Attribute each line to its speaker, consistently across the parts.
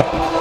Speaker 1: Abbi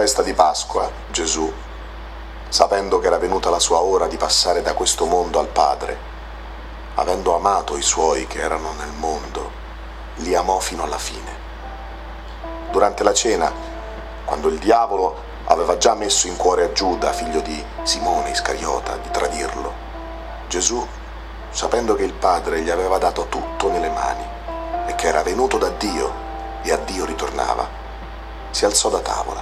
Speaker 2: festa di Pasqua, Gesù, sapendo che era venuta la sua ora di passare da questo mondo al Padre, avendo amato i suoi che erano nel mondo, li amò fino alla fine. Durante la cena, quando il diavolo aveva già messo in cuore a Giuda, figlio di Simone Iscariota, di tradirlo, Gesù, sapendo che il Padre gli aveva dato tutto nelle mani e che era venuto da Dio e a Dio ritornava, si alzò da tavola,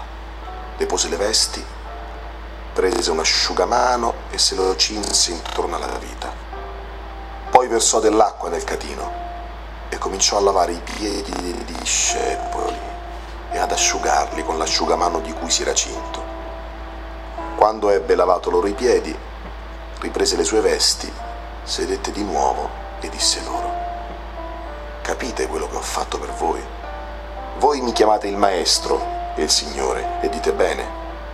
Speaker 2: depose le vesti, prese un asciugamano e se lo cinse intorno alla vita. Poi versò dell'acqua nel catino e cominciò a lavare i piedi dei discepoli e ad asciugarli con l'asciugamano di cui si era cinto. Quando ebbe lavato loro i piedi, riprese le sue vesti, sedette di nuovo e disse loro, capite quello che ho fatto per voi? Voi mi chiamate il Maestro il Signore e dite bene,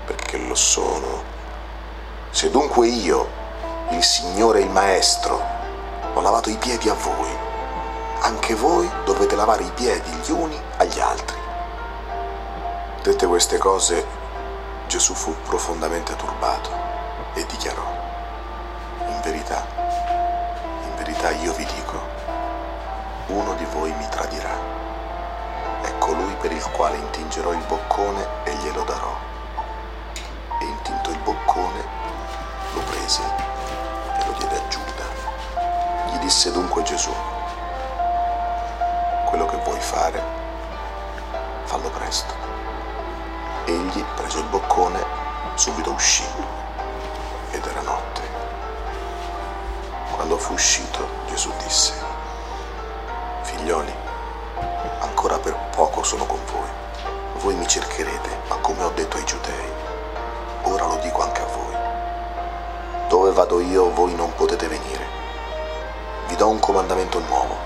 Speaker 2: perché lo sono. Se dunque io, il Signore e il Maestro, ho lavato i piedi a voi, anche voi dovete lavare i piedi gli uni agli altri. Dette queste cose, Gesù fu profondamente turbato e dichiarò, in verità, in verità io vi dico, uno di voi mi tradirà. Per il quale intingerò il boccone e glielo darò. E intinto il boccone, lo prese e lo diede a Giuda. Gli disse dunque Gesù, quello che vuoi fare, fallo presto. Egli, preso il boccone, subito uscì ed era notte. Quando fu uscito, Gesù disse, figlioli, sono con voi. Voi mi cercherete, ma come ho detto ai giudei, ora lo dico anche a voi. Dove vado io, voi non potete venire. Vi do un comandamento nuovo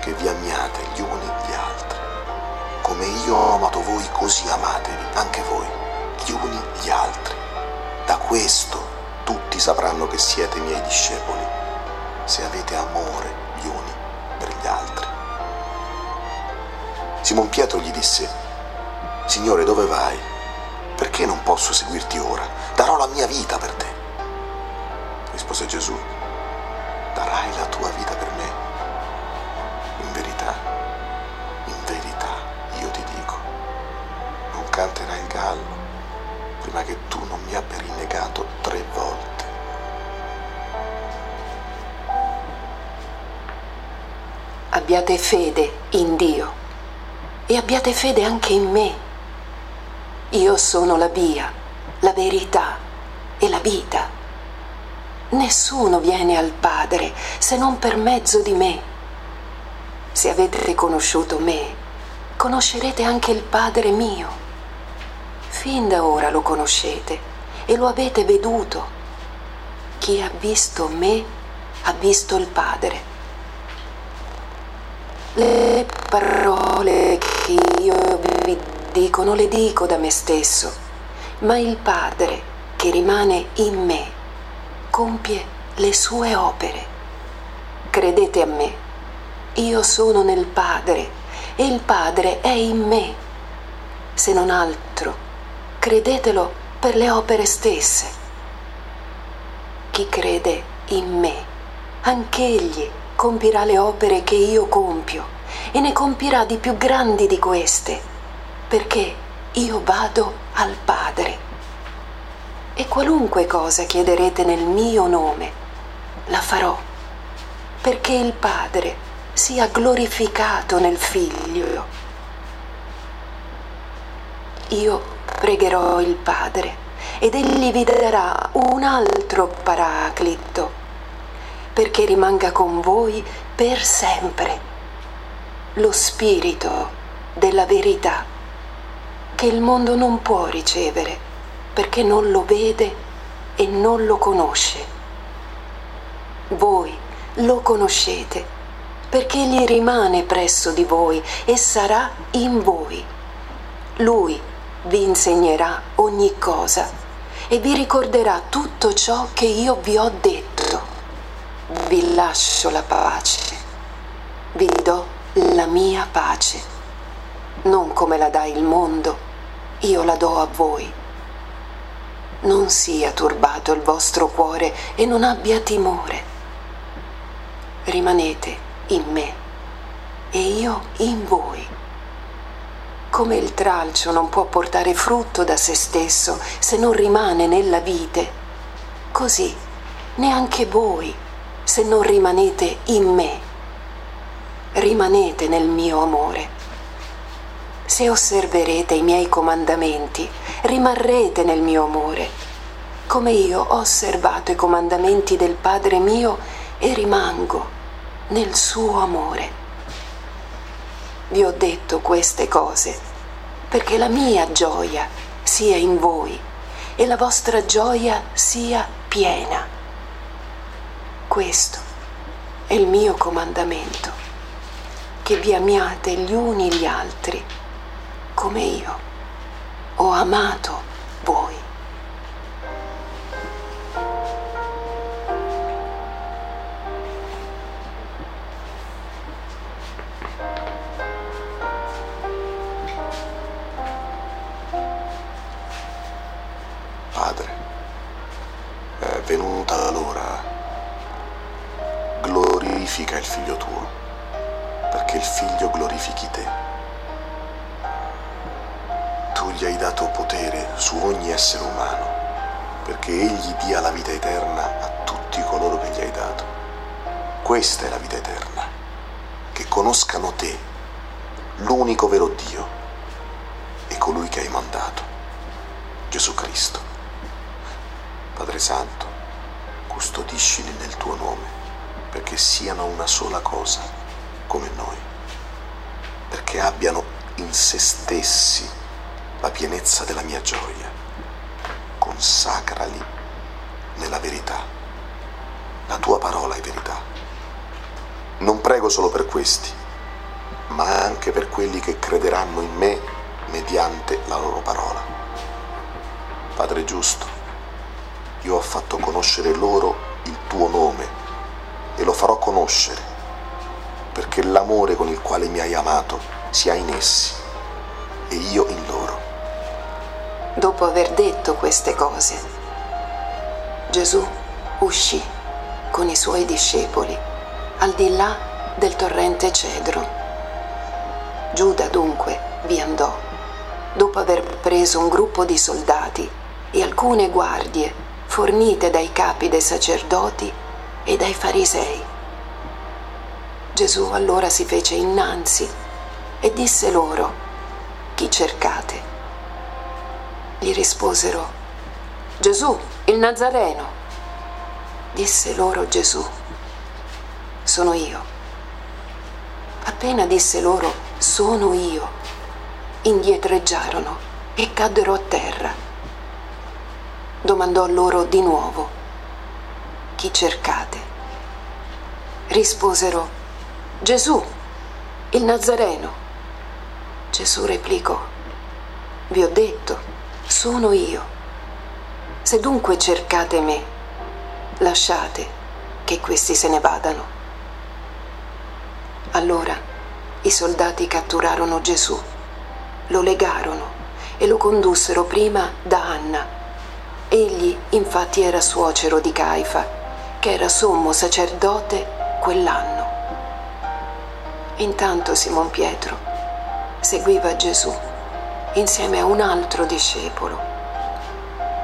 Speaker 2: che vi amiate gli uni gli altri. Come io ho amato voi, così amatevi anche voi, gli uni gli altri. Da questo tutti sapranno che siete miei discepoli, se avete amore Simon Pietro gli disse, Signore, dove vai? Perché non posso seguirti ora? Darò la mia vita per te. Rispose Gesù, darai la tua vita per me in verità, in verità, io ti dico, non canterai il gallo prima che tu non mi abbia rinnegato tre volte.
Speaker 3: Abbiate fede in Dio e abbiate fede anche in me. Io sono la via, la verità e la vita. Nessuno viene al Padre se non per mezzo di me. Se avete conosciuto me, conoscerete anche il Padre mio. Fin da ora lo conoscete e lo avete veduto. Chi ha visto me ha visto il Padre. Le parole che io vi dico non le dico da me stesso, ma il Padre che rimane in me compie le sue opere. Credete a me io sono nel Padre e il Padre è in me. Se non altro, credetelo per le opere stesse. Chi crede in me, anch'egli compirà le opere che io compio e ne compirà di più grandi di queste, perché io vado al Padre. E qualunque cosa chiederete nel mio nome, la farò, perché il Padre sia glorificato nel Figlio. Io pregherò il Padre ed egli vi darà un altro paraclito perché rimanga con voi per sempre lo Spirito della verità che il mondo non può ricevere perché non lo vede e non lo conosce. Voi lo conoscete perché egli rimane presso di voi e sarà in voi. Lui vi insegnerà ogni cosa e vi ricorderà tutto ciò che io vi ho detto. Vi lascio la pace, vi do la mia pace, non come la dà il mondo. io la do a voi. Non sia turbato il vostro cuore e non abbia timore. Rimanete in me e io in voi. Come il tralcio non può portare frutto da se stesso se non rimane nella vite, così neanche voi se non rimanete in me. Rimanete nel mio amore. Se osserverete i miei comandamenti, rimarrete nel mio amore, come io ho osservato i comandamenti del Padre mio e rimango nel suo amore. Vi ho detto queste cose perché la mia gioia sia in voi e la vostra gioia sia piena. Questo è il mio comandamento, che vi amiate gli uni gli altri come io ho amato voi.
Speaker 2: Padre, è venuta l'ora. Glorifica il figlio tuo, perché il figlio glorifichi te. Tu gli hai dato potere su ogni essere umano, perché egli dia la vita eterna a tutti coloro che gli hai dato. Questa è la vita eterna, che conoscano te, l'unico vero Dio, e colui che hai mandato, Gesù Cristo. Padre Santo, custodiscili nel tuo nome, perché siano una sola cosa come noi, perché abbiano in se stessi la pienezza della mia gioia. Consacrali nella verità. La tua parola è verità. Non prego solo per questi, ma anche per quelli che crederanno in me mediante la loro parola. Padre giusto, io ho fatto conoscere loro il tuo nome e lo farò conoscere, perché l'amore con il quale mi hai amato sia in essi e io in loro.
Speaker 3: Dopo aver detto queste cose, Gesù uscì con i suoi discepoli al di là del torrente Cedro. Giuda dunque vi andò, dopo aver preso un gruppo di soldati e alcune guardie fornite dai capi dei sacerdoti e dai farisei. Gesù allora si fece innanzi e disse loro, chi cercate? Gli risposero, Gesù, il Nazareno. Disse loro Gesù, sono io. Appena disse loro, sono io, indietreggiarono e caddero a terra. Domandò loro di nuovo, chi cercate? Risposero, Gesù, il Nazareno. Gesù replicò, vi ho detto, sono io. Se dunque cercate me, lasciate che questi se ne vadano. Allora i soldati catturarono Gesù, lo legarono e lo condussero prima da Anna. Egli infatti era suocero di Caifa, che era sommo sacerdote quell'anno. Intanto Simon Pietro seguiva Gesù insieme a un altro discepolo.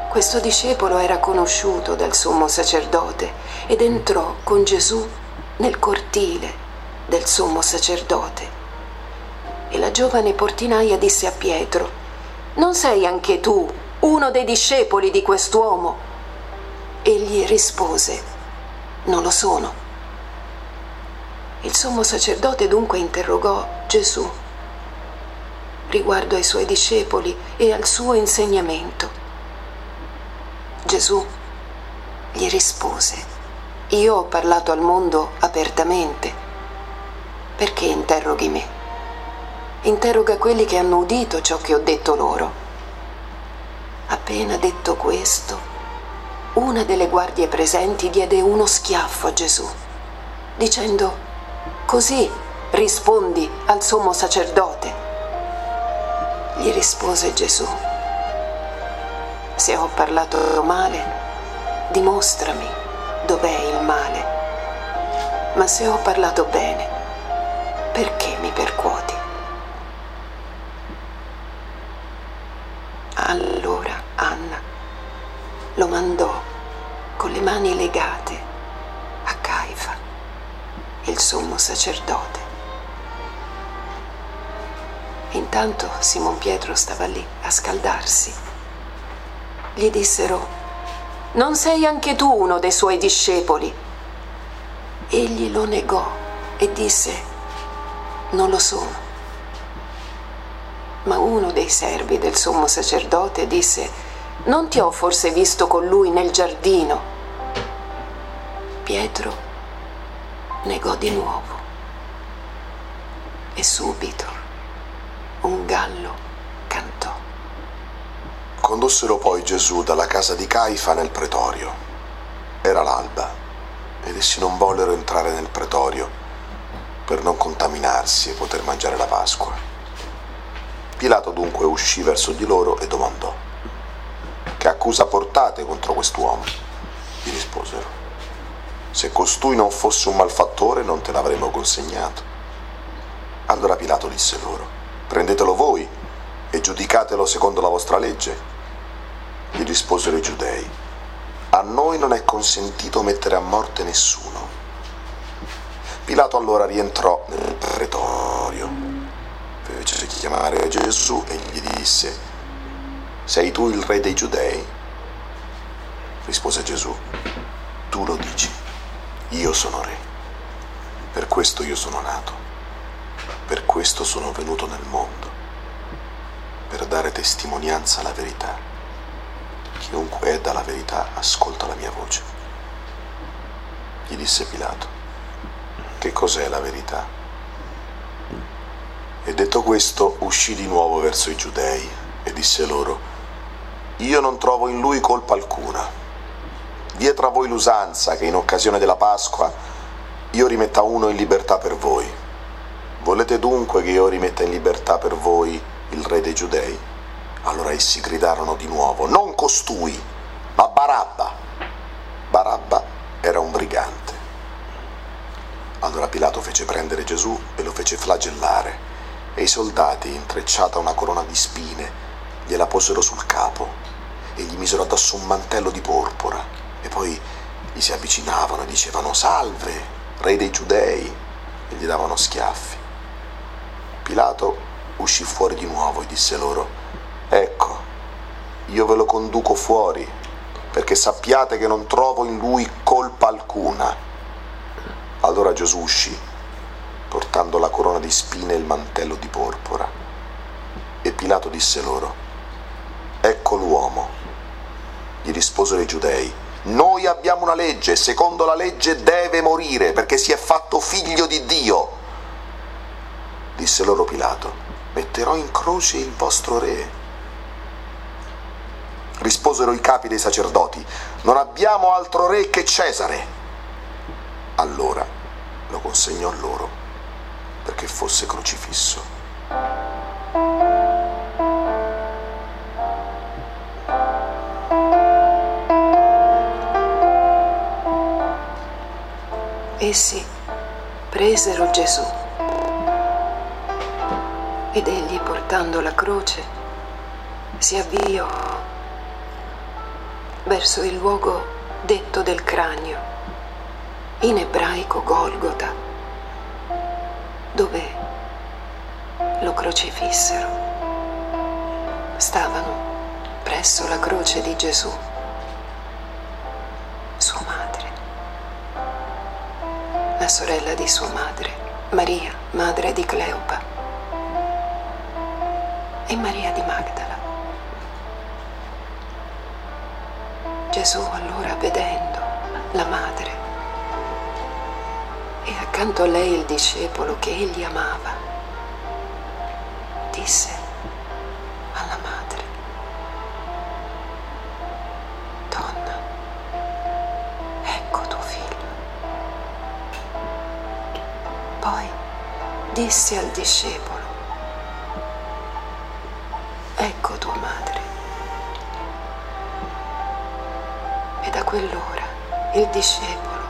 Speaker 3: Questo discepolo era conosciuto dal sommo sacerdote ed entrò con Gesù nel cortile del sommo sacerdote. E la giovane portinaia disse a Pietro, non sei anche tu uno dei discepoli di quest'uomo? Egli rispose, non lo sono. Il sommo sacerdote dunque interrogò Gesù riguardo ai suoi discepoli e al suo insegnamento. Gesù gli rispose, io ho parlato al mondo apertamente, perché interroghi me? Interroga quelli che hanno udito ciò che ho detto loro. Appena detto questo, una delle guardie presenti diede uno schiaffo a Gesù, dicendo, così rispondi al sommo sacerdote. Gli rispose Gesù, Se ho parlato male, dimostrami dov'è il male. Ma se ho parlato bene, perché mi percuoti? Allora Anna lo mandò con le mani legate il sommo sacerdote. Intanto Simon Pietro stava lì a scaldarsi. Gli dissero, non sei anche tu uno dei suoi discepoli? Egli lo negò e disse, non lo sono. Ma uno dei servi del sommo sacerdote disse, non ti ho forse visto con lui nel giardino? Pietro negò di nuovo e subito un gallo cantò.
Speaker 2: Condussero poi Gesù dalla casa di Caifa nel pretorio. Era l'alba ed essi non vollero entrare nel pretorio per non contaminarsi e poter mangiare la Pasqua. Pilato dunque uscì verso di loro e domandò, che accusa portate contro quest'uomo? Gli risposero, se costui non fosse un malfattore non te l'avremmo consegnato. Allora Pilato disse loro, prendetelo voi e giudicatelo secondo la vostra legge. Gli risposero i giudei, a noi non è consentito mettere a morte nessuno. Pilato allora rientrò nel pretorio, fece chiamare Gesù e gli disse, sei tu il re dei giudei? Rispose Gesù, tu lo dici, io sono re, per questo io sono nato, per questo sono venuto nel mondo, per dare testimonianza alla verità. Chiunque è dalla verità ascolta la mia voce. Gli disse Pilato, che cos'è la verità? E detto questo uscì di nuovo verso i giudei e disse loro, io non trovo in lui colpa alcuna. Vi è tra voi l'usanza che in occasione della Pasqua io rimetta uno in libertà per voi. Volete dunque che io rimetta in libertà per voi il re dei giudei? Allora essi gridarono di nuovo, non costui, ma Barabba. Barabba era un brigante. Allora Pilato fece prendere Gesù e lo fece flagellare, e i soldati, intrecciata una corona di spine, gliela posero sul capo e gli misero addosso un mantello di porpora, e poi gli si avvicinavano e dicevano salve, re dei giudei, e gli davano schiaffi. Pilato uscì fuori di nuovo e disse loro, ecco, io ve lo conduco fuori, perché sappiate che non trovo in lui colpa alcuna. Allora Gesù uscì, portando la corona di spine e il mantello di porpora. E Pilato disse loro, ecco l'uomo. Gli risposero i giudei, noi abbiamo una legge, secondo la legge deve morire perché si è fatto figlio di Dio. Disse loro Pilato, metterò in croce il vostro re. Risposero i capi dei sacerdoti, non abbiamo altro re che Cesare. Allora lo consegnò loro perché fosse crocifisso.
Speaker 3: Essi presero Gesù ed egli portando la croce si avviò verso il luogo detto del cranio, in ebraico Golgota, dove lo crocifissero. Stavano presso la croce di Gesù, la sorella di sua madre, Maria, madre di Cleopa, e Maria di Magdala. Gesù allora vedendo la madre e accanto a lei il discepolo che egli amava, disse disse al discepolo, ecco tua madre. E da quell'ora il discepolo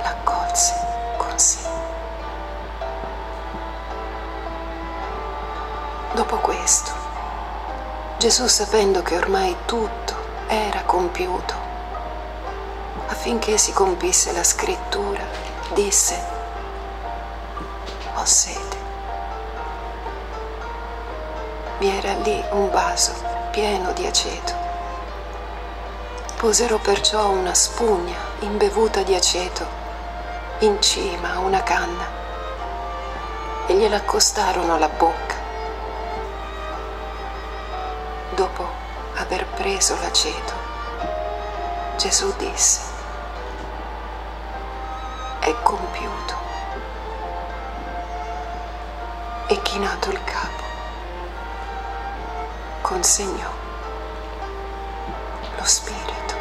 Speaker 3: l'accolse con sé. Dopo questo, Gesù sapendo che ormai tutto era compiuto, affinché si compisse la scrittura, disse, Lì un vaso pieno di aceto. Posero perciò una spugna imbevuta di aceto in cima a una canna e gliela accostarono alla bocca. Dopo aver preso l'aceto, Gesù disse, è compiuto. E chinato il capo, consegnò lo spirito.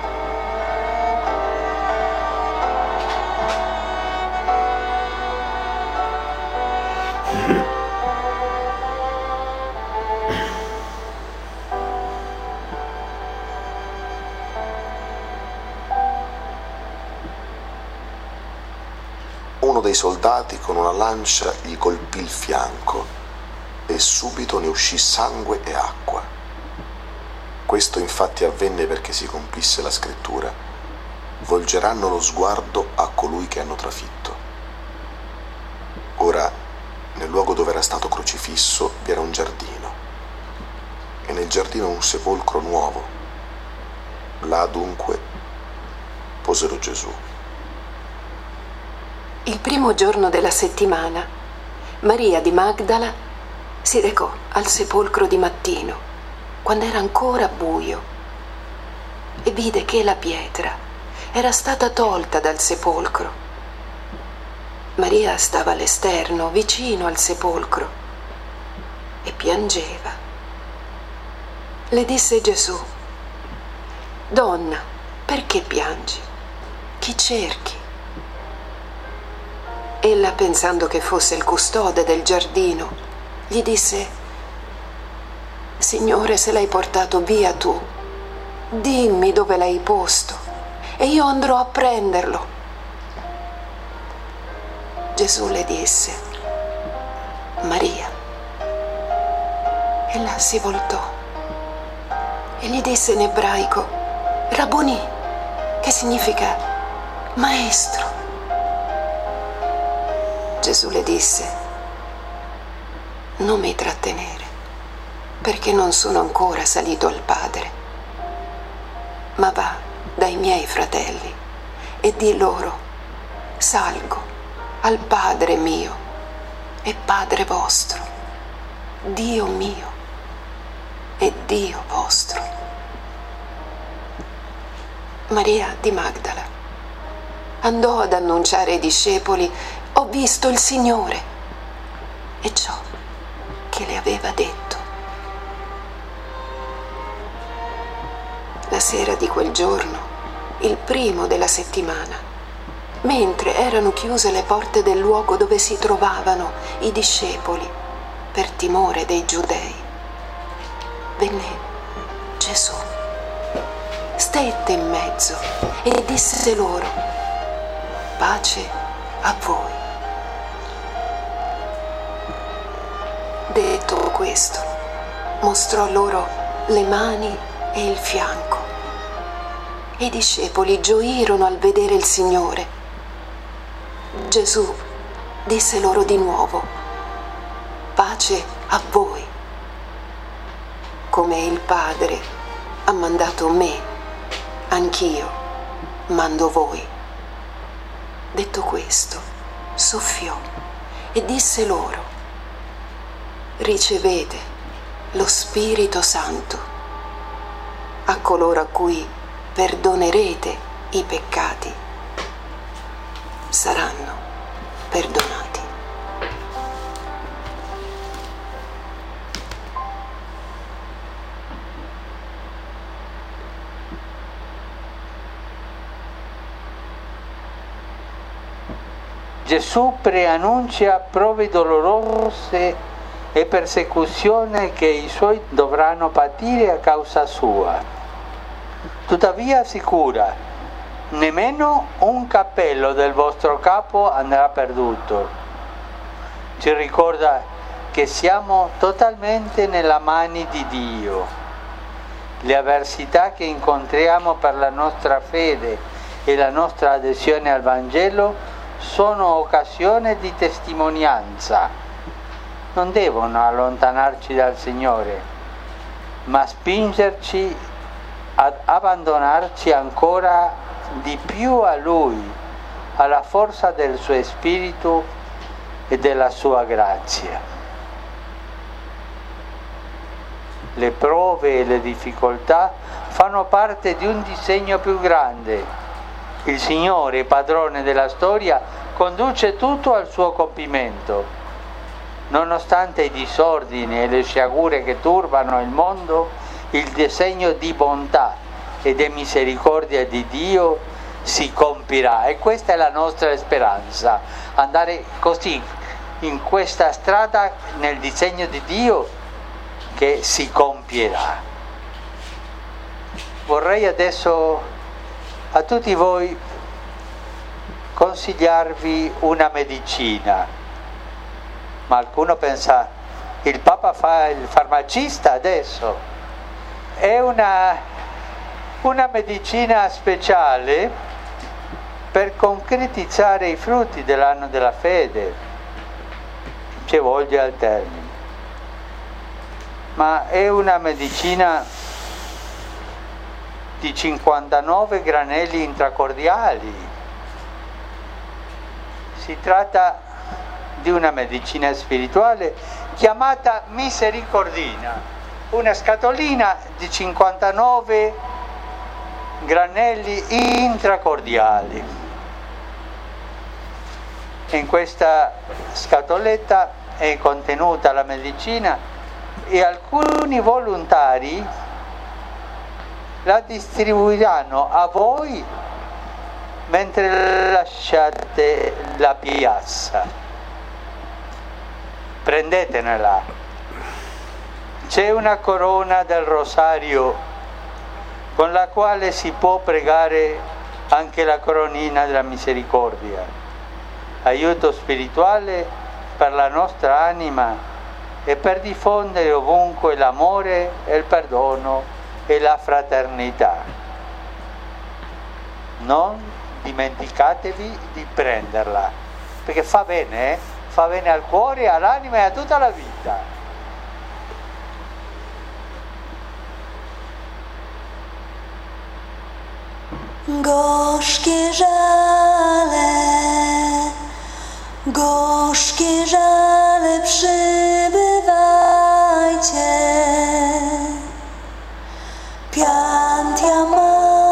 Speaker 2: Uno dei soldati con una lancia gli colpì il fianco e subito ne uscì sangue e acqua. Questo infatti avvenne perché si compisse la scrittura. Volgeranno lo sguardo a colui che hanno trafitto. Ora, nel luogo dove era stato crocifisso vi era un giardino e nel giardino un sepolcro nuovo. Là dunque posero Gesù.
Speaker 3: Il primo giorno della settimana, Maria di Magdala si recò al sepolcro di mattino, quando era ancora buio, e vide che la pietra era stata tolta dal sepolcro. Maria stava all'esterno, vicino al sepolcro, e piangeva. Le disse Gesù, Donna, perché piangi? Chi cerchi? Ella, pensando che fosse il custode del giardino, gli disse, Signore, se l'hai portato via tu, dimmi dove l'hai posto e io andrò a prenderlo. Gesù le disse, Maria. Ella si voltò e gli disse in ebraico, Rabboni, che significa maestro. Gesù le disse, non mi trattenere, perché non sono ancora salito al Padre, ma va dai miei fratelli e di loro, salgo al Padre mio e Padre vostro, Dio mio e Dio vostro. Maria di Magdala andò ad annunciare ai discepoli ho visto il Signore e ciò che le aveva detto. La sera di quel giorno, il primo della settimana, mentre erano chiuse le porte del luogo dove si trovavano i discepoli per timore dei giudei, venne Gesù, stette in mezzo e disse loro, pace a voi. Detto questo, mostrò loro le mani e il fianco. I discepoli gioirono al vedere il Signore. Gesù disse loro di nuovo, pace a voi. Come il Padre ha mandato me, anch'io mando voi. Detto questo, soffiò e disse loro, ricevete lo Spirito Santo a coloro a cui perdonerete i peccati saranno perdonati.
Speaker 4: Gesù preannuncia prove dolorose e persecuzione che i suoi dovranno patire a causa sua. Tuttavia assicura, nemmeno un cappello del vostro capo andrà perduto. Ci ricorda che siamo totalmente nella mani di Dio. Le avversità che incontriamo per la nostra fede e la nostra adesione al Vangelo sono occasione di testimonianza. Non devono allontanarci dal Signore, ma spingerci ad abbandonarci ancora di più a Lui, alla forza del suo Spirito e della sua grazia. Le prove e le difficoltà fanno parte di un disegno più grande. Il Signore, padrone della storia, conduce tutto al suo compimento. Nonostante i disordini e le sciagure che turbano il mondo, il disegno di bontà e di misericordia di Dio si compirà. E questa è la nostra speranza, andare così in questa strada nel disegno di Dio che si compierà. Vorrei adesso a tutti voi consigliarvi una medicina, ma qualcuno pensa, il Papa fa il farmacista adesso, è una, una medicina speciale per concretizzare i frutti dell'anno della fede, ci voglia al termine ma è una medicina di 59 granelli intracordiali. Si tratta di una medicina spirituale chiamata misericordina, una scatolina di 59 granelli intracordiali. In questa scatoletta è contenuta la medicina e alcuni volontari la distribuiranno a voi mentre lasciate la piazza. Prendetela. C'è una corona del rosario con la quale si può pregare anche la coronina della misericordia. Aiuto spirituale per la nostra anima e per diffondere ovunque l'amore e il perdono e la fraternità. Non dimenticatevi di prenderla, perché fa bene, eh? fa bene al cuore, all'anima e a tutta la vita.
Speaker 5: Gorzkie żale, gorzkie żale przybywajcie.
Speaker 6: Piantia ma.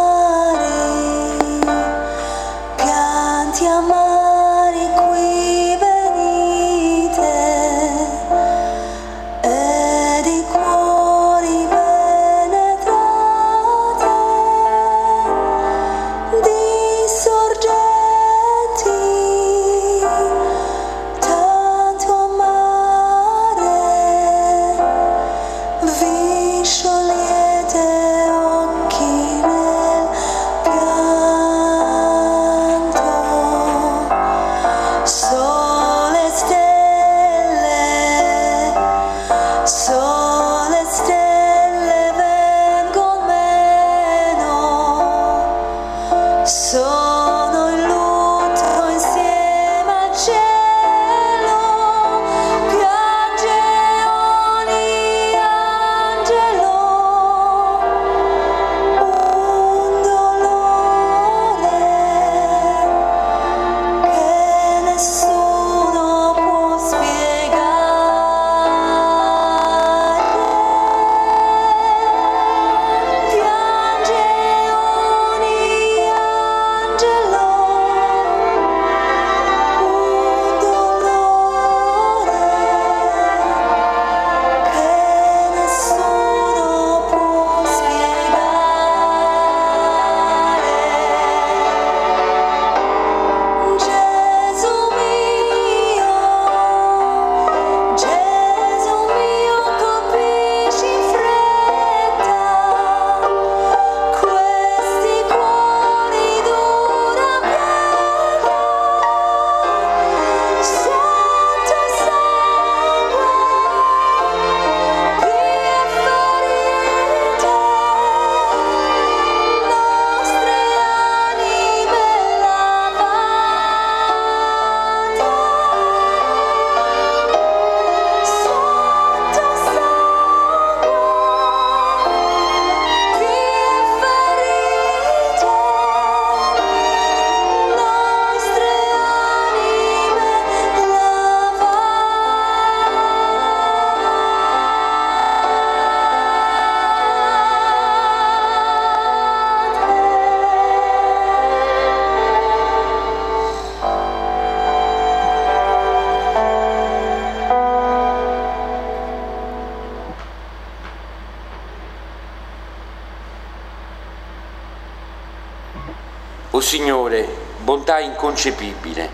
Speaker 6: Bontà inconcepibile,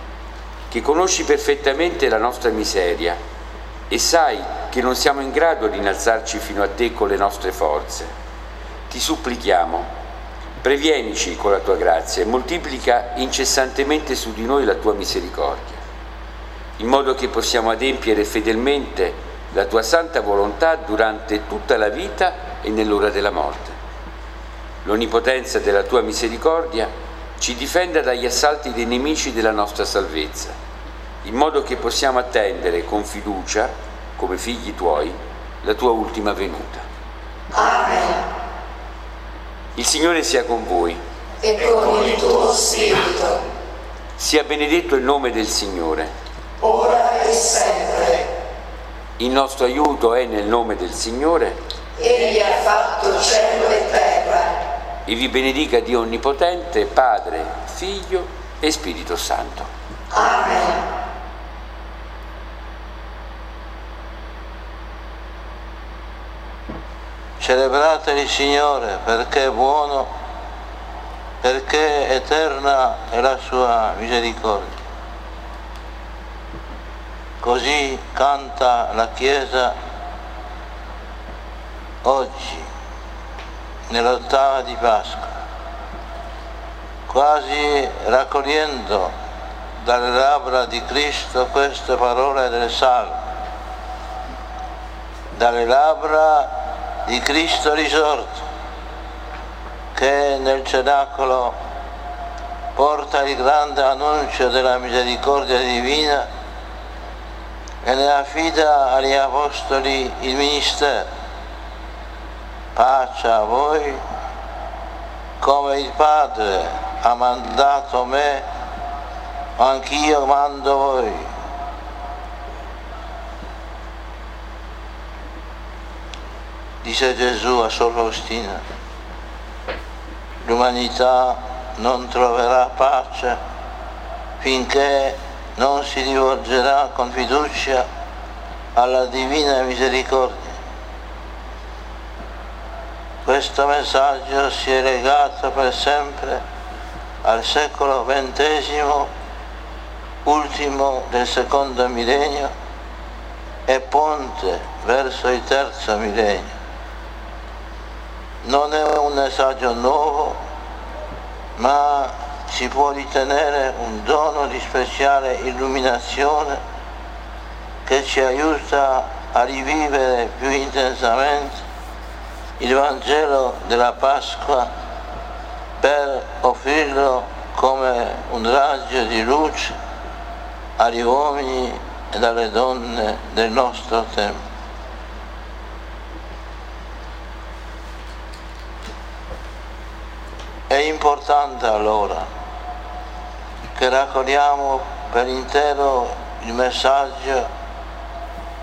Speaker 6: che conosci perfettamente la nostra miseria e sai che non siamo in grado di innalzarci fino a te con le nostre forze. Ti supplichiamo, previenici con la tua grazia e moltiplica incessantemente su di noi la tua misericordia, in modo che possiamo adempiere fedelmente la tua santa volontà durante tutta la vita e nell'ora della morte. L'onnipotenza della tua misericordia ci difenda dagli assalti dei nemici della nostra salvezza in modo che possiamo attendere con fiducia, come figli tuoi, la tua ultima venuta.
Speaker 3: Amen.
Speaker 6: Il Signore sia con voi.
Speaker 3: E con il tuo spirito,
Speaker 6: Sia benedetto il nome del Signore.
Speaker 3: ora e sempre.
Speaker 6: Il nostro aiuto è nel nome del Signore
Speaker 3: Egli ha fatto cielo e terra.
Speaker 6: E vi benedica Dio Onnipotente, Padre, Figlio e Spirito Santo.
Speaker 3: Amen.
Speaker 7: Celebrate il Signore perché è buono, perché eterna è la sua misericordia. Così canta la Chiesa oggi, nell'ottava di Pasqua, quasi raccogliendo dalle labbra di Cristo queste parole del Salmo, dalle labbra di Cristo risorto, che nel cenacolo porta il grande annuncio della misericordia divina e ne affida agli apostoli il ministero. Pace a voi, come il Padre ha mandato me, anch'io mando voi. Dice Gesù a Sor l'umanità non troverà pace finché non si rivolgerà con fiducia alla divina misericordia. Questo messaggio si è legato per sempre al secolo XX, ultimo del secondo millennio, e ponte verso il terzo millennio. Non è un messaggio nuovo, ma si può ritenere un dono di speciale illuminazione che ci aiuta a rivivere più intensamente il Vangelo della Pasqua per offrirlo come un raggio di luce agli uomini e alle donne del nostro tempo. È importante allora che raccogliamo per intero il messaggio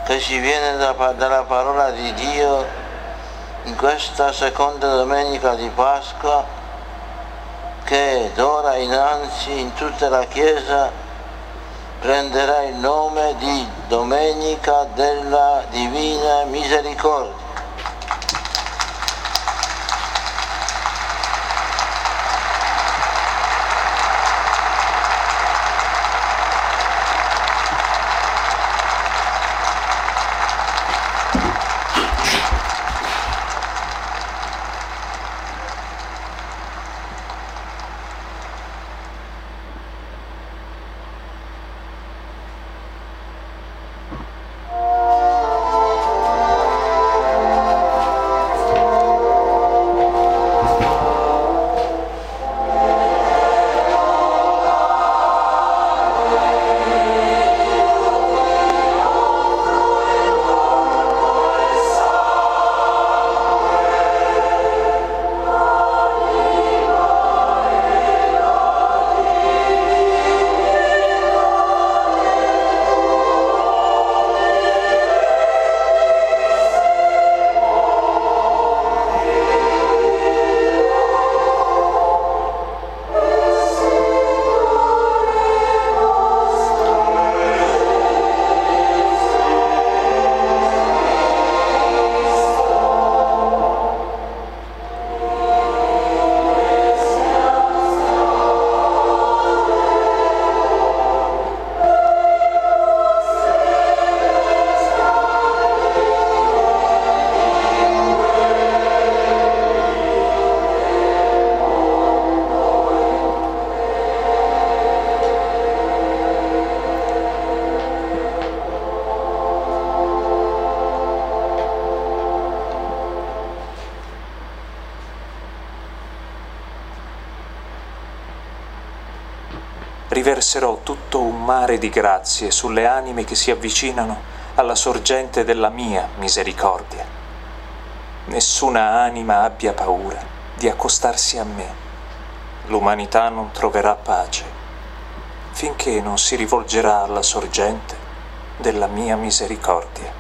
Speaker 7: che ci viene da- dalla parola di Dio in questa seconda domenica di Pasqua che d'ora innanzi in tutta la Chiesa prenderà il nome di Domenica della Divina Misericordia.
Speaker 8: Riverserò tutto un mare di grazie sulle anime che si avvicinano alla sorgente della mia misericordia. Nessuna anima abbia paura di accostarsi a me. L'umanità non troverà pace finché non si rivolgerà alla sorgente della mia misericordia.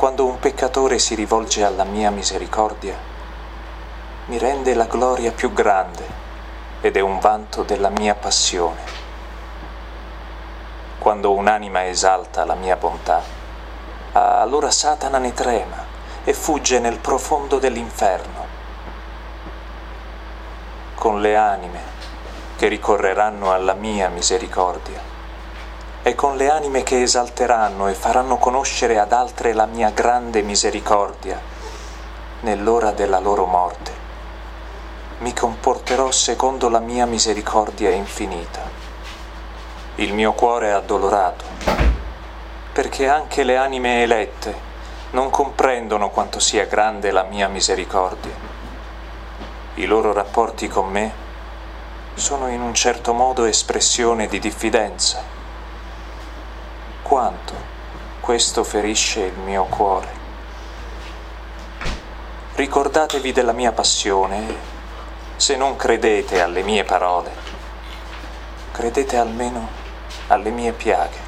Speaker 8: Quando un peccatore si rivolge alla mia misericordia, mi rende la gloria più grande ed è un vanto della mia passione. Quando un'anima esalta la mia bontà, allora Satana ne trema e fugge nel profondo dell'inferno. Con le anime che ricorreranno alla mia misericordia, e con le anime che esalteranno e faranno conoscere ad altre la mia grande misericordia nell'ora della loro morte. Mi comporterò secondo la mia misericordia infinita. Il mio cuore è addolorato, perché anche le anime elette non comprendono quanto sia grande la mia misericordia. I loro rapporti con me sono in un certo modo espressione di diffidenza quanto questo ferisce il mio cuore. Ricordatevi della mia passione, se non credete alle mie parole, credete almeno alle mie piaghe.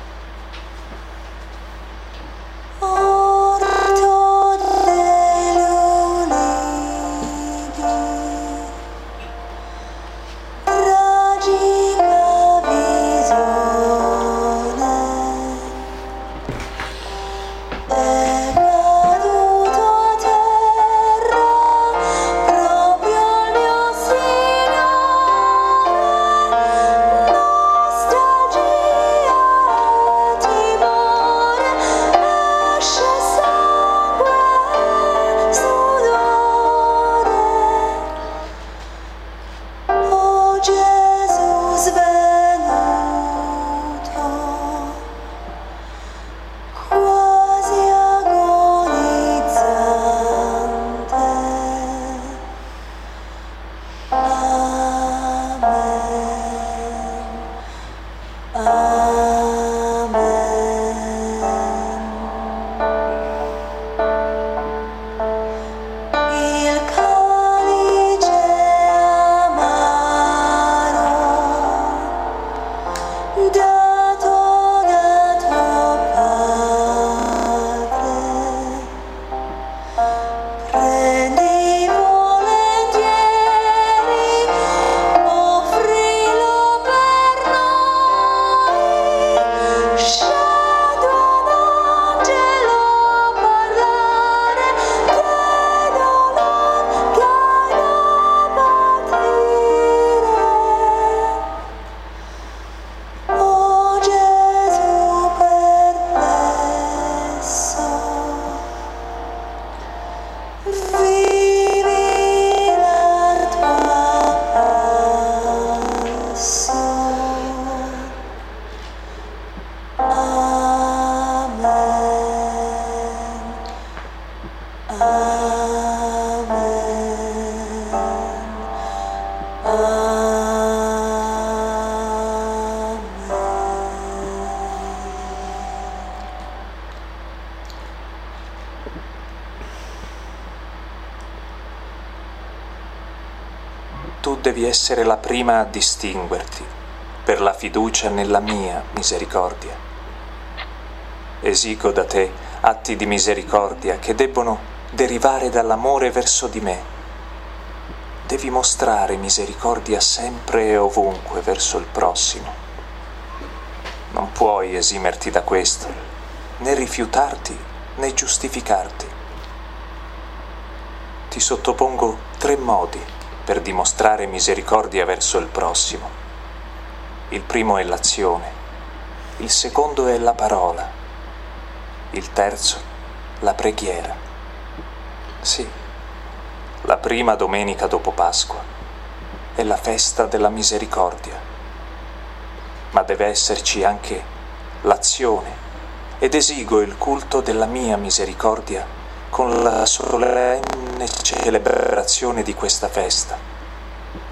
Speaker 8: Devi essere la prima a distinguerti per la fiducia nella mia misericordia. Esigo da te atti di misericordia che debbono derivare dall'amore verso di me. Devi mostrare misericordia sempre e ovunque verso il prossimo. Non puoi esimerti da questo, né rifiutarti né giustificarti. Ti sottopongo tre modi per dimostrare misericordia verso il prossimo. Il primo è l'azione, il secondo è la parola, il terzo la preghiera. Sì, la prima domenica dopo Pasqua è la festa della misericordia, ma deve esserci anche l'azione ed esigo il culto della mia misericordia con la solenne celebrazione di questa festa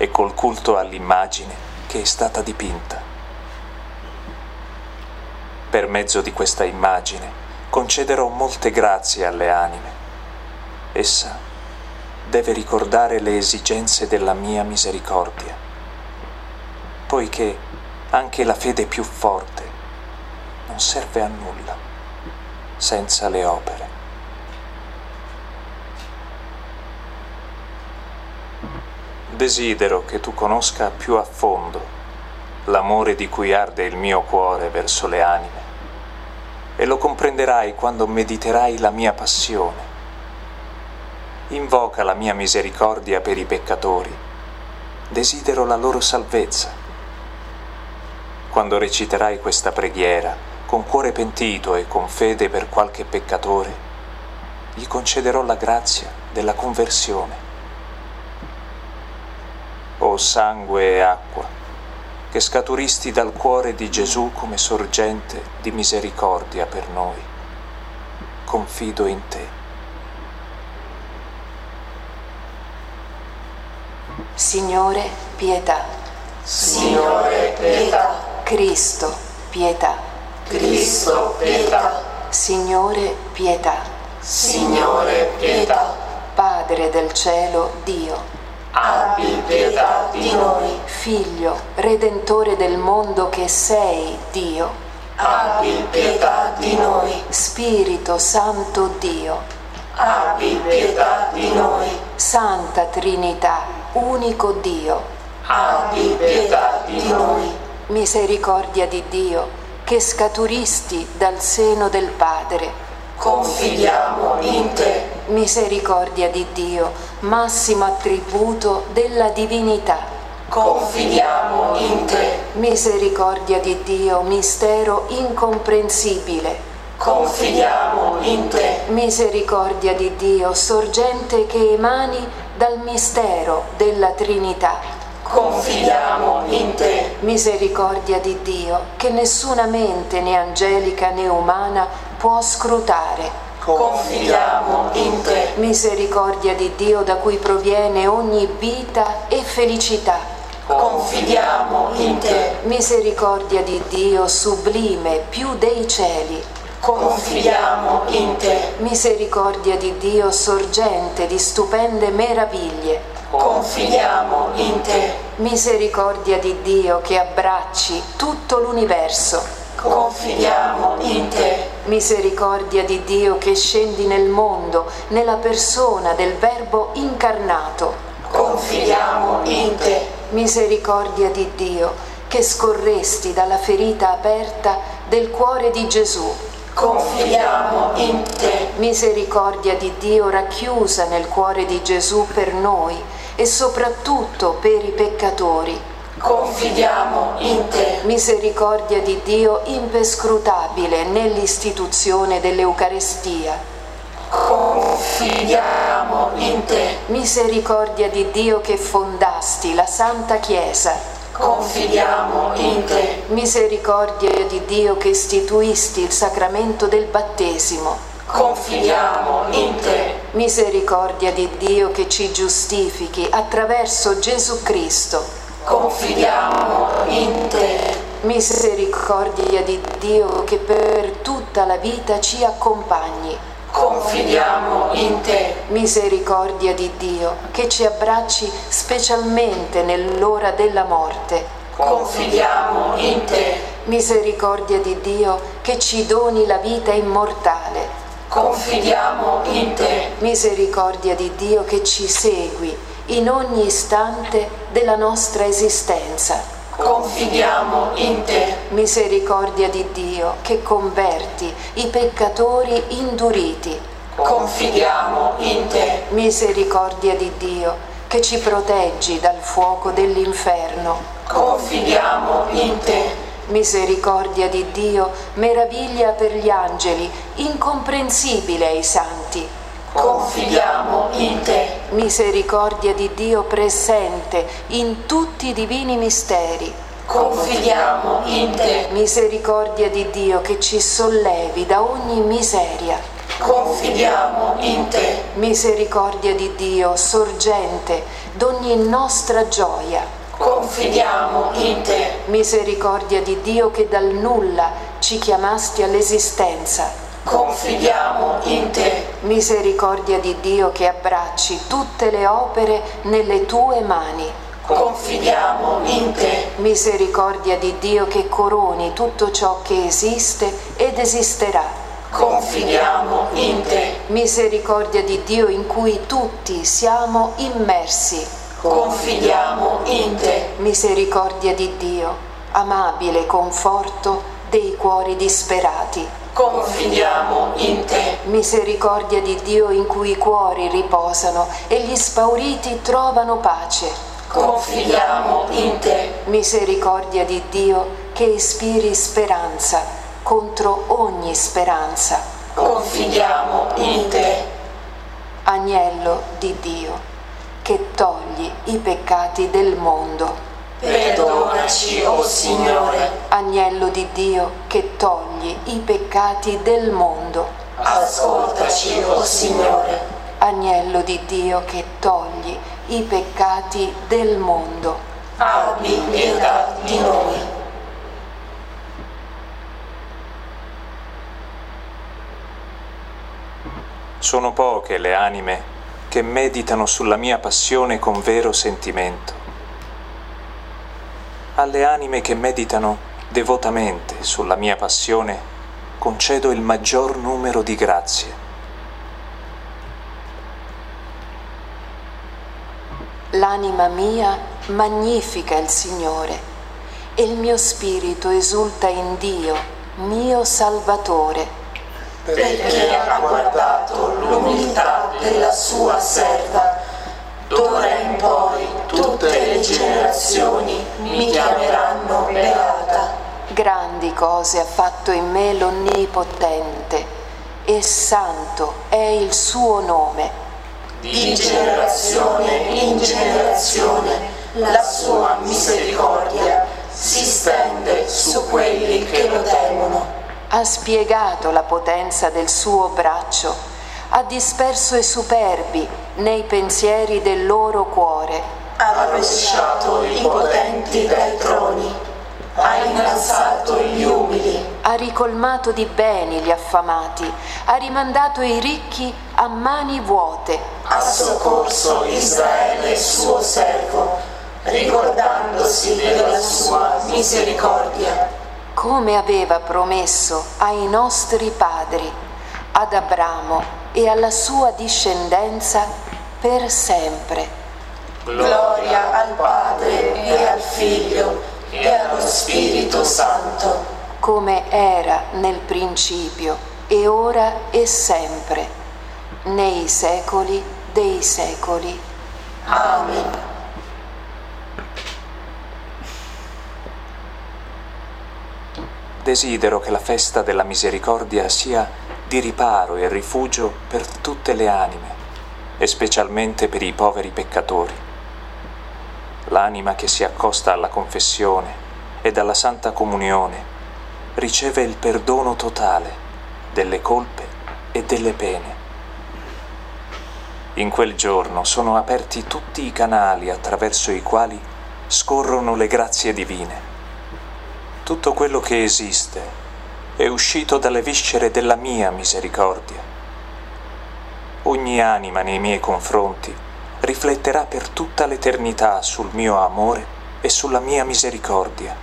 Speaker 8: e col culto all'immagine che è stata dipinta. Per mezzo di questa immagine concederò molte grazie alle anime. Essa deve ricordare le esigenze della mia misericordia, poiché anche la fede più forte non serve a nulla senza le opere. Desidero che tu conosca più a fondo l'amore di cui arde il mio cuore verso le anime e lo comprenderai quando mediterai la mia passione. Invoca la mia misericordia per i peccatori, desidero la loro salvezza. Quando reciterai questa preghiera, con cuore pentito e con fede per qualche peccatore, gli concederò la grazia della conversione. O sangue e acqua, che scaturisti dal cuore di Gesù come sorgente di misericordia per noi. Confido in te.
Speaker 3: Signore, pietà.
Speaker 1: Signore, pietà.
Speaker 3: Cristo, pietà.
Speaker 1: Cristo, pietà.
Speaker 3: Signore, pietà.
Speaker 1: Signore, pietà.
Speaker 3: Padre del cielo, Dio.
Speaker 1: Abbi pietà di noi.
Speaker 3: Figlio, Redentore del mondo che sei, Dio.
Speaker 1: Abbi pietà di noi.
Speaker 3: Spirito Santo Dio.
Speaker 1: Abbi pietà di noi.
Speaker 3: Santa Trinità, unico Dio.
Speaker 1: Abbi pietà di noi.
Speaker 3: Misericordia di Dio, che scaturisti dal seno del Padre.
Speaker 1: Confidiamo in te.
Speaker 3: Misericordia di Dio, massimo attributo della divinità.
Speaker 1: Confidiamo in te.
Speaker 3: Misericordia di Dio, mistero incomprensibile.
Speaker 1: Confidiamo in te.
Speaker 3: Misericordia di Dio, sorgente che emani dal mistero della Trinità.
Speaker 1: Confidiamo in te.
Speaker 3: Misericordia di Dio, che nessuna mente né angelica né umana può scrutare.
Speaker 1: Confidiamo in te.
Speaker 3: Misericordia di Dio da cui proviene ogni vita e felicità.
Speaker 1: Confidiamo in te.
Speaker 3: Misericordia di Dio sublime più dei cieli.
Speaker 1: Confidiamo in te.
Speaker 3: Misericordia di Dio sorgente di stupende meraviglie.
Speaker 1: Confidiamo in te.
Speaker 3: Misericordia di Dio che abbracci tutto l'universo.
Speaker 1: Confidiamo in te.
Speaker 3: Misericordia di Dio che scendi nel mondo nella persona del Verbo incarnato.
Speaker 1: Confidiamo in te.
Speaker 3: Misericordia di Dio che scorresti dalla ferita aperta del cuore di Gesù.
Speaker 1: Confidiamo in te.
Speaker 3: Misericordia di Dio racchiusa nel cuore di Gesù per noi e soprattutto per i peccatori.
Speaker 1: Confidiamo in te.
Speaker 3: Misericordia di Dio impescrutabile nell'istituzione dell'Eucarestia.
Speaker 1: Confidiamo in te.
Speaker 3: Misericordia di Dio che fondasti la Santa Chiesa.
Speaker 1: Confidiamo in te.
Speaker 3: Misericordia di Dio che istituisti il sacramento del battesimo.
Speaker 1: Confidiamo in te.
Speaker 3: Misericordia di Dio che ci giustifichi attraverso Gesù Cristo.
Speaker 1: Confidiamo in te.
Speaker 3: Misericordia di Dio che per tutta la vita ci accompagni.
Speaker 1: Confidiamo in te.
Speaker 3: Misericordia di Dio che ci abbracci specialmente nell'ora della morte.
Speaker 1: Confidiamo in te.
Speaker 3: Misericordia di Dio che ci doni la vita immortale.
Speaker 1: Confidiamo in te.
Speaker 3: Misericordia di Dio che ci segui in ogni istante della nostra esistenza.
Speaker 1: Confidiamo in te.
Speaker 3: Misericordia di Dio che converti i peccatori induriti.
Speaker 1: Confidiamo in te.
Speaker 3: Misericordia di Dio che ci proteggi dal fuoco dell'inferno.
Speaker 1: Confidiamo in te.
Speaker 3: Misericordia di Dio, meraviglia per gli angeli, incomprensibile ai santi.
Speaker 1: Confidiamo in te.
Speaker 3: Misericordia di Dio presente in tutti i divini misteri.
Speaker 1: Confidiamo in te.
Speaker 3: Misericordia di Dio che ci sollevi da ogni miseria.
Speaker 1: Confidiamo in te.
Speaker 3: Misericordia di Dio sorgente d'ogni nostra gioia.
Speaker 1: Confidiamo in te.
Speaker 3: Misericordia di Dio che dal nulla ci chiamasti all'esistenza.
Speaker 1: Confidiamo in te.
Speaker 3: Misericordia di Dio che abbracci tutte le opere nelle tue mani.
Speaker 1: Confidiamo in te.
Speaker 3: Misericordia di Dio che coroni tutto ciò che esiste ed esisterà.
Speaker 1: Confidiamo in te.
Speaker 3: Misericordia di Dio in cui tutti siamo immersi.
Speaker 1: Confidiamo in te.
Speaker 3: Misericordia di Dio, amabile conforto dei cuori disperati.
Speaker 1: Confidiamo in te.
Speaker 3: Misericordia di Dio in cui i cuori riposano e gli spauriti trovano pace.
Speaker 1: Confidiamo in te.
Speaker 3: Misericordia di Dio che ispiri speranza contro ogni speranza.
Speaker 1: Confidiamo in te.
Speaker 3: Agnello di Dio che togli i peccati del mondo.
Speaker 1: Perdonaci, o Signore.
Speaker 3: Agnello di Dio che togli i peccati del mondo.
Speaker 1: Ascoltaci, o Signore.
Speaker 3: Agnello di Dio che togli i peccati del mondo.
Speaker 1: Abbi pietà di noi.
Speaker 8: Sono poche le anime che meditano sulla mia passione con vero sentimento. Alle anime che meditano devotamente sulla mia passione concedo il maggior numero di grazie.
Speaker 3: L'anima mia magnifica il Signore e il mio spirito esulta in Dio, mio Salvatore,
Speaker 1: perché ha guardato l'umiltà della sua serva. D'ora in poi tutte le generazioni mi chiameranno beata.
Speaker 3: Grandi cose ha fatto in me l'Onnipotente e santo è il suo nome.
Speaker 1: Di generazione in generazione la sua misericordia si stende su quelli che lo temono.
Speaker 3: Ha spiegato la potenza del suo braccio, ha disperso i superbi nei pensieri del loro cuore.
Speaker 1: Ha rovesciato i potenti dai troni, ha innalzato gli umili,
Speaker 3: ha ricolmato di beni gli affamati, ha rimandato i ricchi a mani vuote,
Speaker 1: ha soccorso Israele suo servo, ricordandosi della sua misericordia.
Speaker 3: come aveva promesso ai nostri padri, ad Abramo e alla sua discendenza per sempre.
Speaker 1: Gloria al Padre e al Figlio e allo Spirito Santo,
Speaker 3: come era nel principio e ora e sempre, nei secoli dei secoli.
Speaker 1: Amen.
Speaker 8: Desidero che la festa della misericordia sia di riparo e rifugio per tutte le anime, e specialmente per i poveri peccatori. L'anima che si accosta alla confessione ed alla Santa Comunione riceve il perdono totale delle colpe e delle pene. In quel giorno sono aperti tutti i canali attraverso i quali scorrono le grazie divine. Tutto quello che esiste è uscito dalle viscere della mia misericordia. Ogni anima nei miei confronti rifletterà per tutta l'eternità sul mio amore e sulla mia misericordia.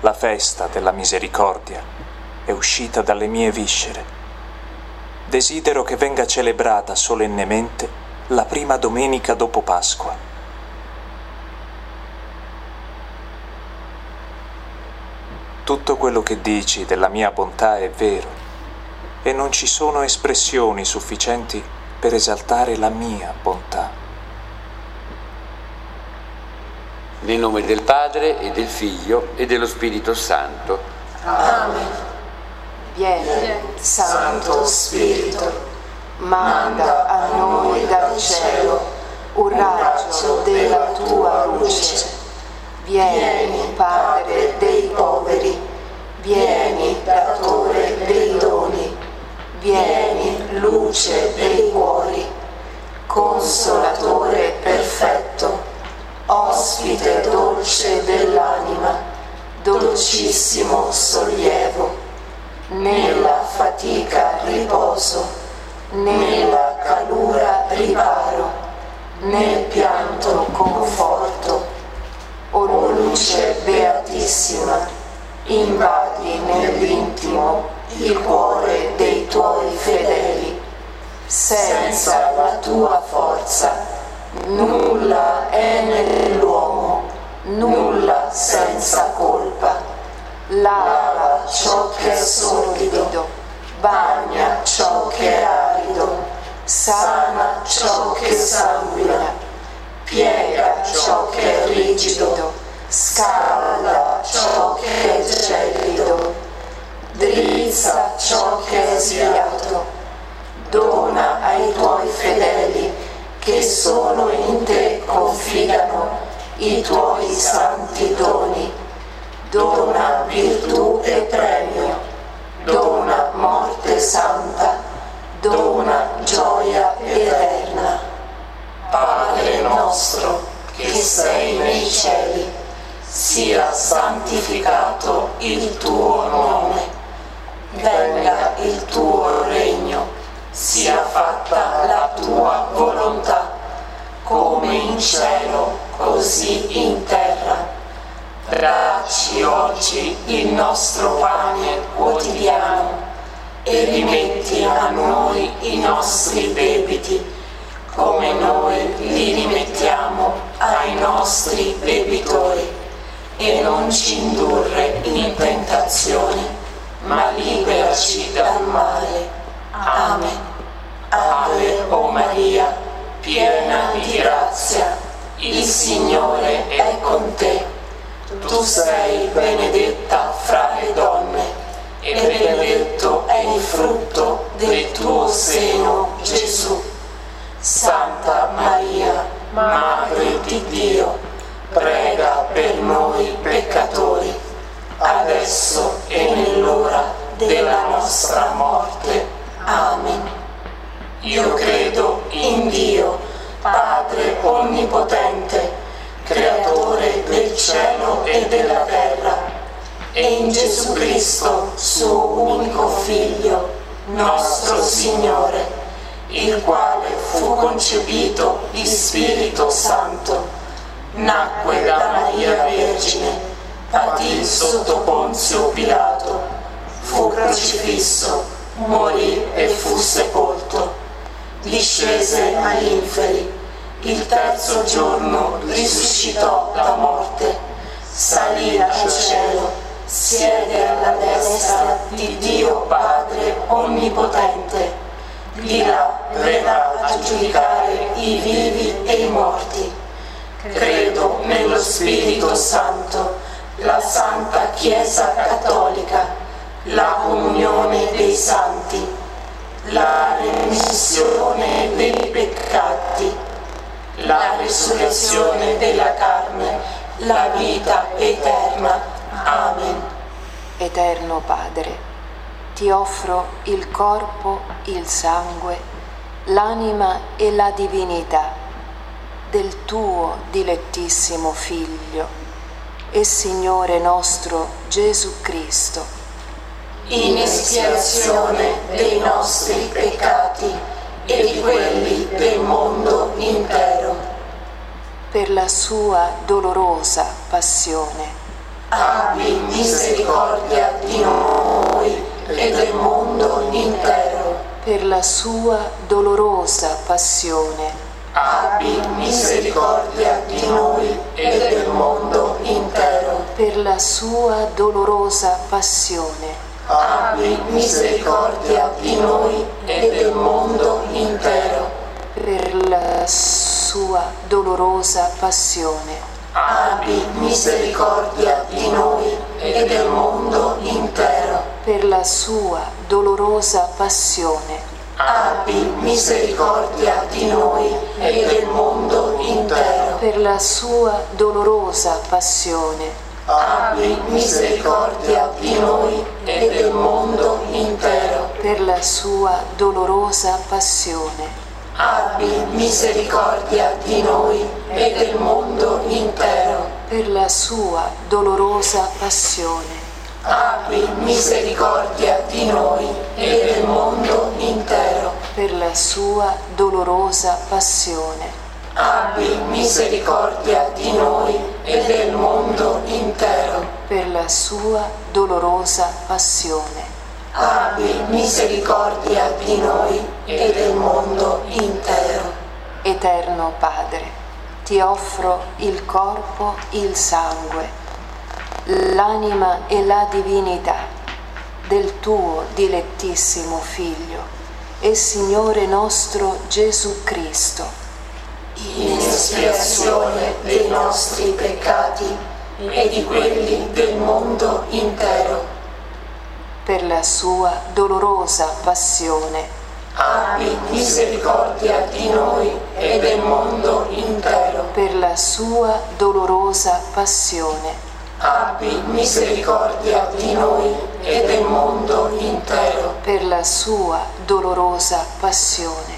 Speaker 8: La festa della misericordia è uscita dalle mie viscere. Desidero che venga celebrata solennemente la prima domenica dopo Pasqua. Tutto quello che dici della mia bontà è vero e non ci sono espressioni sufficienti per esaltare la mia bontà.
Speaker 6: Nel nome del Padre e del Figlio e dello Spirito Santo.
Speaker 1: Amen.
Speaker 3: Vieni,
Speaker 1: Santo
Speaker 3: Santo
Speaker 1: Spirito,
Speaker 3: manda a noi dal cielo un raggio della tua luce. Vieni, Padre dei poveri, vieni, datore dei doni, vieni, luce dei cuori, consolatore perfetto, ospite dolce dell'anima, dolcissimo sollievo, nella fatica riposo, nella calura riparo, nel pianto conforto. O luce beatissima, invadi nell'intimo il cuore dei tuoi fedeli. Senza la tua forza
Speaker 1: nulla è nell'uomo, nulla senza colpa. Lava ciò che è sordido, bagna ciò che è arido, sana ciò che sanguina, piega ciò che è rigido, scalda ciò che è gelido, drizza ciò che è sviato, dona ai tuoi fedeli che solo in te confidano i tuoi santi doni. Dona virtù e premio, dona morte santa, dona gioia eterna. Padre nostro che sei nei cieli, sia santificato il tuo nome, venga il tuo regno, sia fatta la tua volontà, come in cielo, così in terra. Dacci oggi il nostro pane quotidiano e rimetti a noi i nostri debiti, come noi li rimettiamo ai nostri debitori, e non ci indurre in tentazione, ma liberaci dal male. Amen. Ave o Maria, piena di grazia, il Signore è con te. Tu sei benedetta fra le donne e benedetto è il frutto del tuo seno, Gesù. Santa Maria, Madre di Dio, prega per noi peccatori, adesso e nell'ora della nostra morte. Amen. Io credo in Dio, Padre Onnipotente, Creatore del cielo e della terra, e in Gesù Cristo, suo unico Figlio, nostro Signore, il quale fu concepito di Spirito Santo, nacque da Maria Vergine, patì sotto Ponzio Pilato, fu crocifisso, morì e fu sepolto, discese agli inferi, il terzo giorno risuscitò da morte, salì al cielo, siede alla destra di Dio Padre Onnipotente, di là verrà a giudicare i vivi e i morti. Credo nello Spirito Santo, la Santa Chiesa Cattolica, la comunione dei santi, la remissione dei peccati, la risurrezione della carne, la vita eterna. Amen.
Speaker 3: Eterno Padre, ti offro il corpo, il sangue, l'anima e la divinità del tuo dilettissimo Figlio e Signore nostro Gesù Cristo,
Speaker 1: in espiazione dei nostri peccati e di quelli del mondo intero.
Speaker 3: per la sua dolorosa passione,
Speaker 1: Abbi misericordia di noi e del mondo intero.
Speaker 3: per la sua dolorosa passione,
Speaker 1: Abbi misericordia di noi e del mondo intero.
Speaker 3: per la sua dolorosa passione,
Speaker 1: Abbi misericordia di noi e del mondo intero.
Speaker 3: per la sua dolorosa passione,
Speaker 1: Abbi misericordia di noi e del mondo intero.
Speaker 3: per la sua dolorosa passione,
Speaker 1: Abbi misericordia di noi e del mondo intero.
Speaker 3: per la sua dolorosa passione,
Speaker 1: Abbi misericordia di noi e del mondo intero.
Speaker 3: per la sua dolorosa passione,
Speaker 1: Abbi misericordia di noi e del mondo intero.
Speaker 3: per la sua dolorosa passione,
Speaker 1: Abbi misericordia di noi e del mondo intero.
Speaker 3: per la sua dolorosa passione,
Speaker 1: Abbi misericordia di noi e del mondo intero.
Speaker 3: per la sua dolorosa passione,
Speaker 1: Abbi misericordia di noi e del mondo intero.
Speaker 3: Eterno Padre, ti offro il corpo, il sangue, l'anima e la divinità del tuo dilettissimo Figlio e Signore nostro Gesù Cristo,
Speaker 1: in espiazione dei nostri peccati e di quelli del mondo intero.
Speaker 3: Per la sua dolorosa passione,
Speaker 1: Abbi misericordia di noi e del mondo intero.
Speaker 3: per la sua dolorosa passione,
Speaker 1: Abbi misericordia di noi e del mondo intero.
Speaker 3: per la sua dolorosa passione,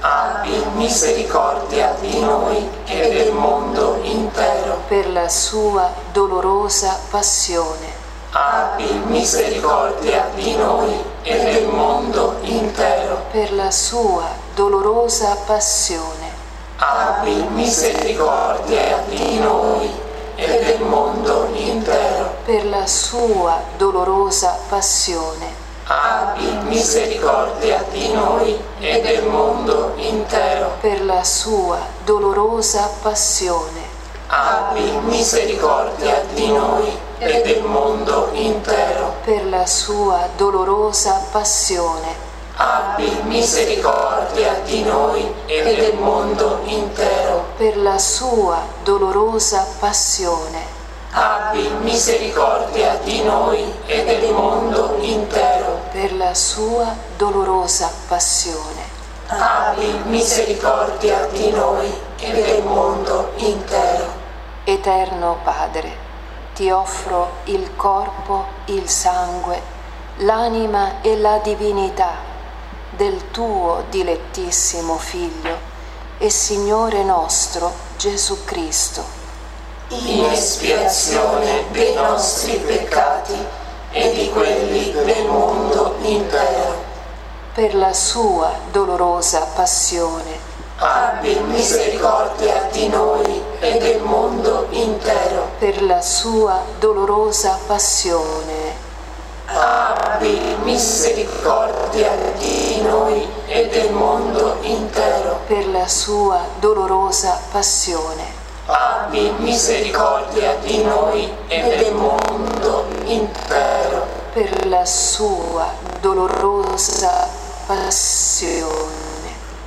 Speaker 1: Abbi misericordia di noi e del mondo intero.
Speaker 3: per la sua dolorosa passione,
Speaker 1: Abbi misericordia di noi e del mondo intero.
Speaker 3: per la sua dolorosa passione,
Speaker 1: Abbi misericordia di noi e del mondo intero.
Speaker 3: per la sua dolorosa passione,
Speaker 1: Abbi misericordia di noi e del mondo intero.
Speaker 3: per la sua dolorosa passione,
Speaker 1: Abbi misericordia di noi e del mondo intero.
Speaker 3: per la sua dolorosa passione,
Speaker 1: Abbi misericordia di noi e del mondo intero.
Speaker 3: per la sua dolorosa passione,
Speaker 1: Abbi misericordia di noi e del mondo intero.
Speaker 3: per la sua dolorosa passione,
Speaker 1: Abbi misericordia di noi e del mondo intero.
Speaker 3: Eterno Padre, ti offro il corpo, il sangue, l'anima e la divinità del tuo dilettissimo Figlio e Signore nostro Gesù Cristo,
Speaker 1: in espiazione dei nostri peccati e di quelli del mondo intero.
Speaker 3: per la sua dolorosa passione,
Speaker 1: Abbi misericordia di noi e del mondo intero.
Speaker 3: Per la sua dolorosa passione,
Speaker 1: Abbi misericordia di noi e del mondo intero.
Speaker 3: per la sua dolorosa passione,
Speaker 1: Abbi misericordia di noi e del mondo intero.
Speaker 3: per la sua dolorosa passione,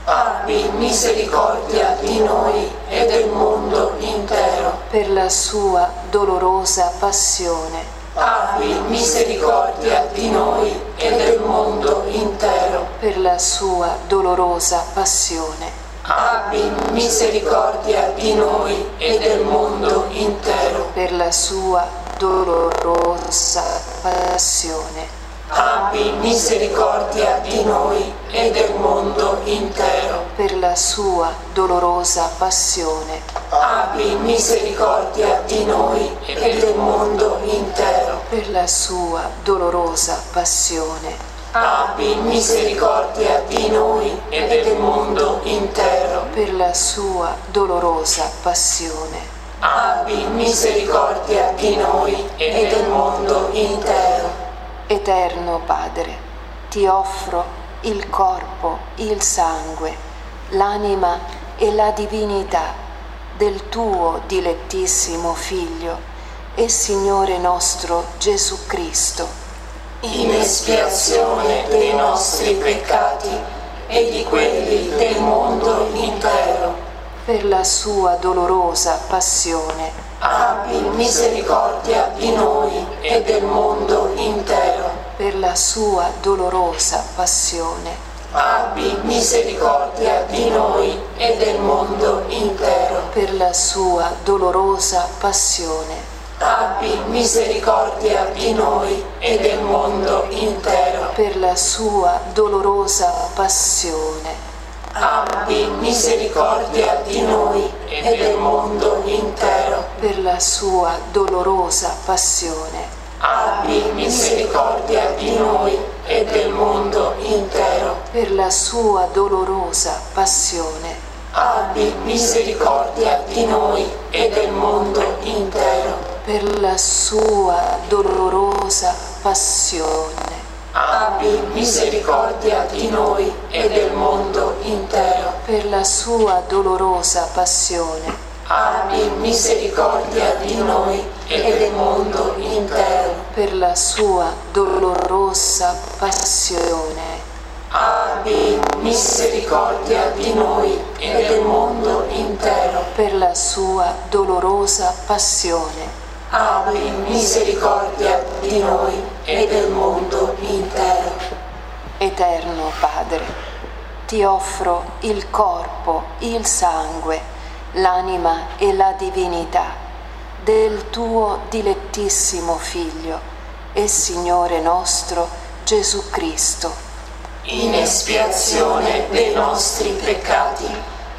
Speaker 1: Abbi misericordia di noi e del mondo intero.
Speaker 3: per la sua dolorosa passione,
Speaker 1: Abbi misericordia di noi e del mondo intero.
Speaker 3: per la sua dolorosa passione,
Speaker 1: Abbi misericordia di noi e del mondo intero.
Speaker 3: per la sua dolorosa passione,
Speaker 1: Abbi misericordia di noi e del mondo intero.
Speaker 3: per la sua dolorosa passione,
Speaker 1: Abbi misericordia di noi e del mondo intero.
Speaker 3: per la sua dolorosa passione,
Speaker 1: Abbi misericordia di noi e del mondo intero.
Speaker 3: per la sua dolorosa passione,
Speaker 1: Abbi misericordia di noi e del mondo intero.
Speaker 3: Eterno Padre, ti offro il corpo, il sangue, l'anima e la divinità del tuo dilettissimo Figlio e Signore nostro Gesù Cristo,
Speaker 1: in espiazione dei nostri peccati e di quelli del mondo intero.
Speaker 3: per la sua dolorosa passione,
Speaker 1: Abbi misericordia di noi e del mondo intero.
Speaker 3: per la sua dolorosa passione,
Speaker 1: Abbi misericordia di noi e del mondo intero.
Speaker 3: per la sua dolorosa passione,
Speaker 1: Abbi misericordia di noi e del mondo intero.
Speaker 3: per la sua dolorosa passione,
Speaker 1: Abbi misericordia di noi e del mondo intero.
Speaker 3: per la sua dolorosa passione,
Speaker 1: Abbi misericordia di noi e del mondo intero.
Speaker 3: per la sua dolorosa passione,
Speaker 1: Abbi misericordia di noi e del mondo intero.
Speaker 3: per la sua dolorosa passione,
Speaker 1: abbi misericordia di noi e del mondo intero.
Speaker 3: per la sua dolorosa passione,
Speaker 1: Abbi misericordia di noi e del mondo intero.
Speaker 3: per la sua dolorosa passione,
Speaker 1: Abbi misericordia di noi e del mondo intero.
Speaker 3: per la sua dolorosa passione,
Speaker 1: Abbi misericordia di noi e del mondo intero.
Speaker 3: Eterno Padre, ti offro il corpo, il sangue, l'anima e la divinità del tuo dilettissimo Figlio e Signore nostro Gesù Cristo,
Speaker 1: in espiazione dei nostri peccati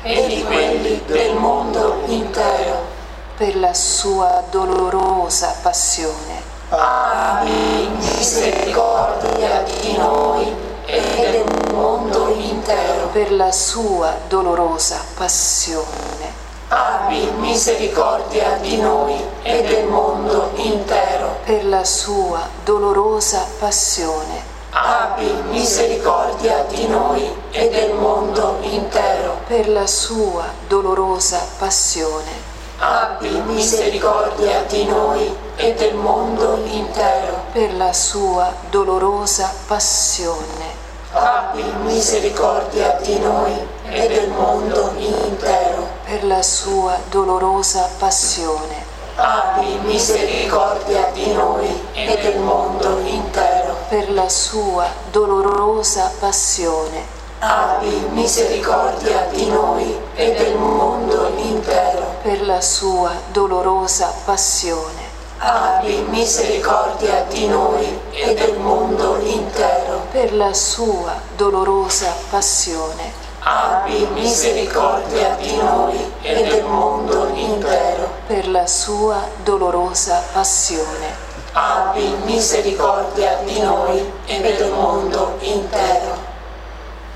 Speaker 1: e di quelli del mondo intero.
Speaker 3: Per la sua dolorosa passione,
Speaker 1: Abbi misericordia di noi e del mondo intero.
Speaker 3: per la sua dolorosa passione,
Speaker 1: Abbi misericordia di noi e del mondo intero.
Speaker 3: per la sua dolorosa passione,
Speaker 1: Abbi misericordia di noi e del mondo intero.
Speaker 3: per la sua dolorosa passione,
Speaker 1: Abbi misericordia di noi e del mondo intero.
Speaker 3: per la sua dolorosa passione,
Speaker 1: Abbi misericordia di noi e del mondo intero.
Speaker 3: per la sua dolorosa passione,
Speaker 1: Abbi misericordia di noi e del mondo intero.
Speaker 3: per la sua dolorosa passione,
Speaker 1: Abbi misericordia di noi e del mondo intero.
Speaker 3: per la sua dolorosa passione,
Speaker 1: Abbi misericordia di noi e del mondo intero.
Speaker 3: per la sua dolorosa passione,
Speaker 1: Abbi misericordia di noi e del mondo intero.
Speaker 3: per la sua dolorosa passione,
Speaker 1: Abbi misericordia di noi e del mondo intero.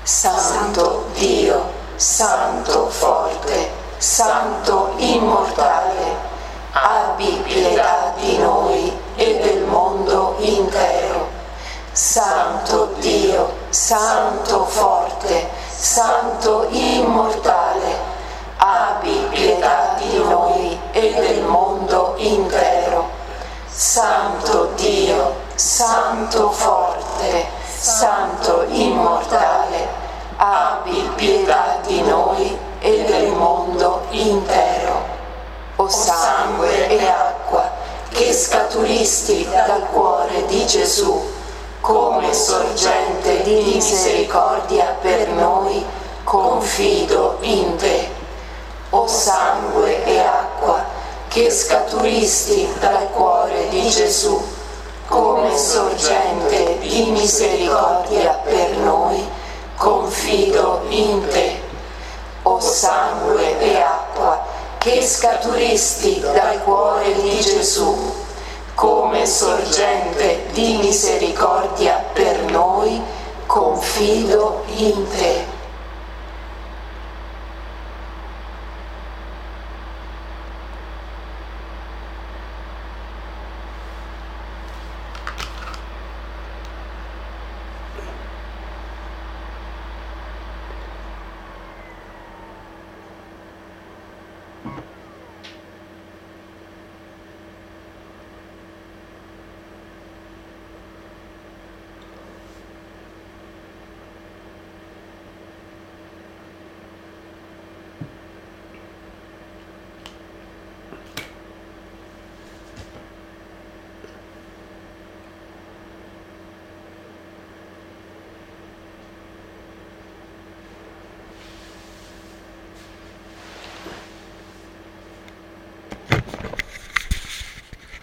Speaker 1: Santo Dio, Santo forte, Santo immortale, abbi pietà di noi e del mondo intero. Santo Dio, Santo forte, Santo immortale, abbi pietà di noi e del mondo intero. Santo Dio, Santo forte, Santo immortale, abbi pietà di noi e del mondo intero. O sangue e acqua che scaturisti dal cuore di Gesù, come sorgente di misericordia per noi, confido in te. O sangue e acqua che scaturisti dal cuore di Gesù, come sorgente di misericordia per noi, confido in te. O sangue e acqua che scaturisti dal cuore di Gesù, come sorgente di misericordia per noi, confido in te.